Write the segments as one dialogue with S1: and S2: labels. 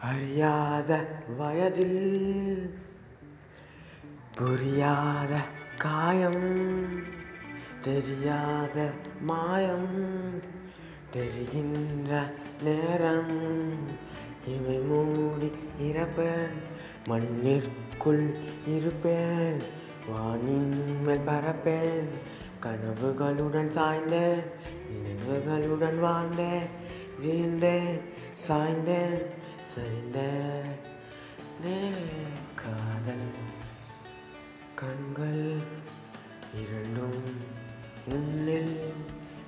S1: அறியாத வயதில் புரியாத காயம் தெரியாத மாயம் தெரிகின்ற நேரம் இவை மூடி இறப்பேன் மண்ணிற்குள் இருப்பேன் வானின் மேல் பறப்பேன் கனவுகளுடன் சாய்ந்தேன் நினைவுகளுடன் வாழ்ந்தேன் வீழ்ந்தேன் சாய்ந்தேன் சரிந்த காதல். கண்கள் இரண்டும் உன்னில்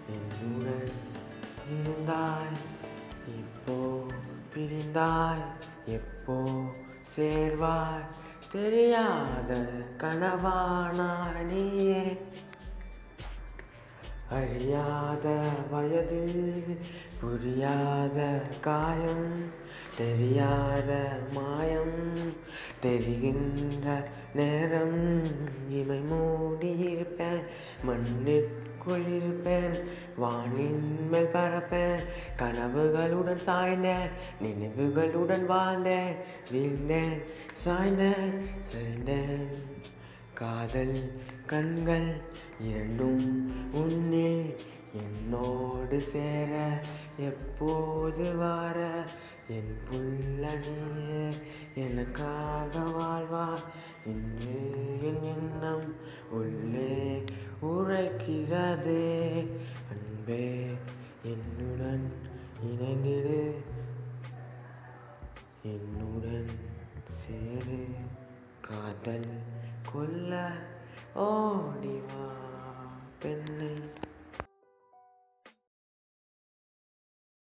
S1: என்னுடன் இருந்தாய் இப்போ பிரிந்தாய் எப்போ சேர்வாய் தெரியாத கனவானா நீயே அறியாத வயது புரியாத காயம் தெரியாத மாயம் தெரிகின்ற நேரம் இமை மூடியிருப்பேன் மண்ணிற்குள் இருப்பேன் வானின் மேல் பறப்பேன் கனவுகளுடன் சாய்ந்தேன் நினைவுகளுடன் வாழ்ந்தேன் வீழ்ந்தேன் சாய்ந்தேன் சரிந்தேன் காதல் கண்கள் இரண்டும் உன் என்னோடு சேர எப்போது வார? என் புள்ளனியே எனக்காக வாழ்வா? இன்று என் எண்ணம் உள்ளே உரைக்கிறதே. அன்பே என்னுடன் இணைந்திடு. என்னுடன் சேரு. காதல் கொல்ல ஓடிவா பெண்ணை.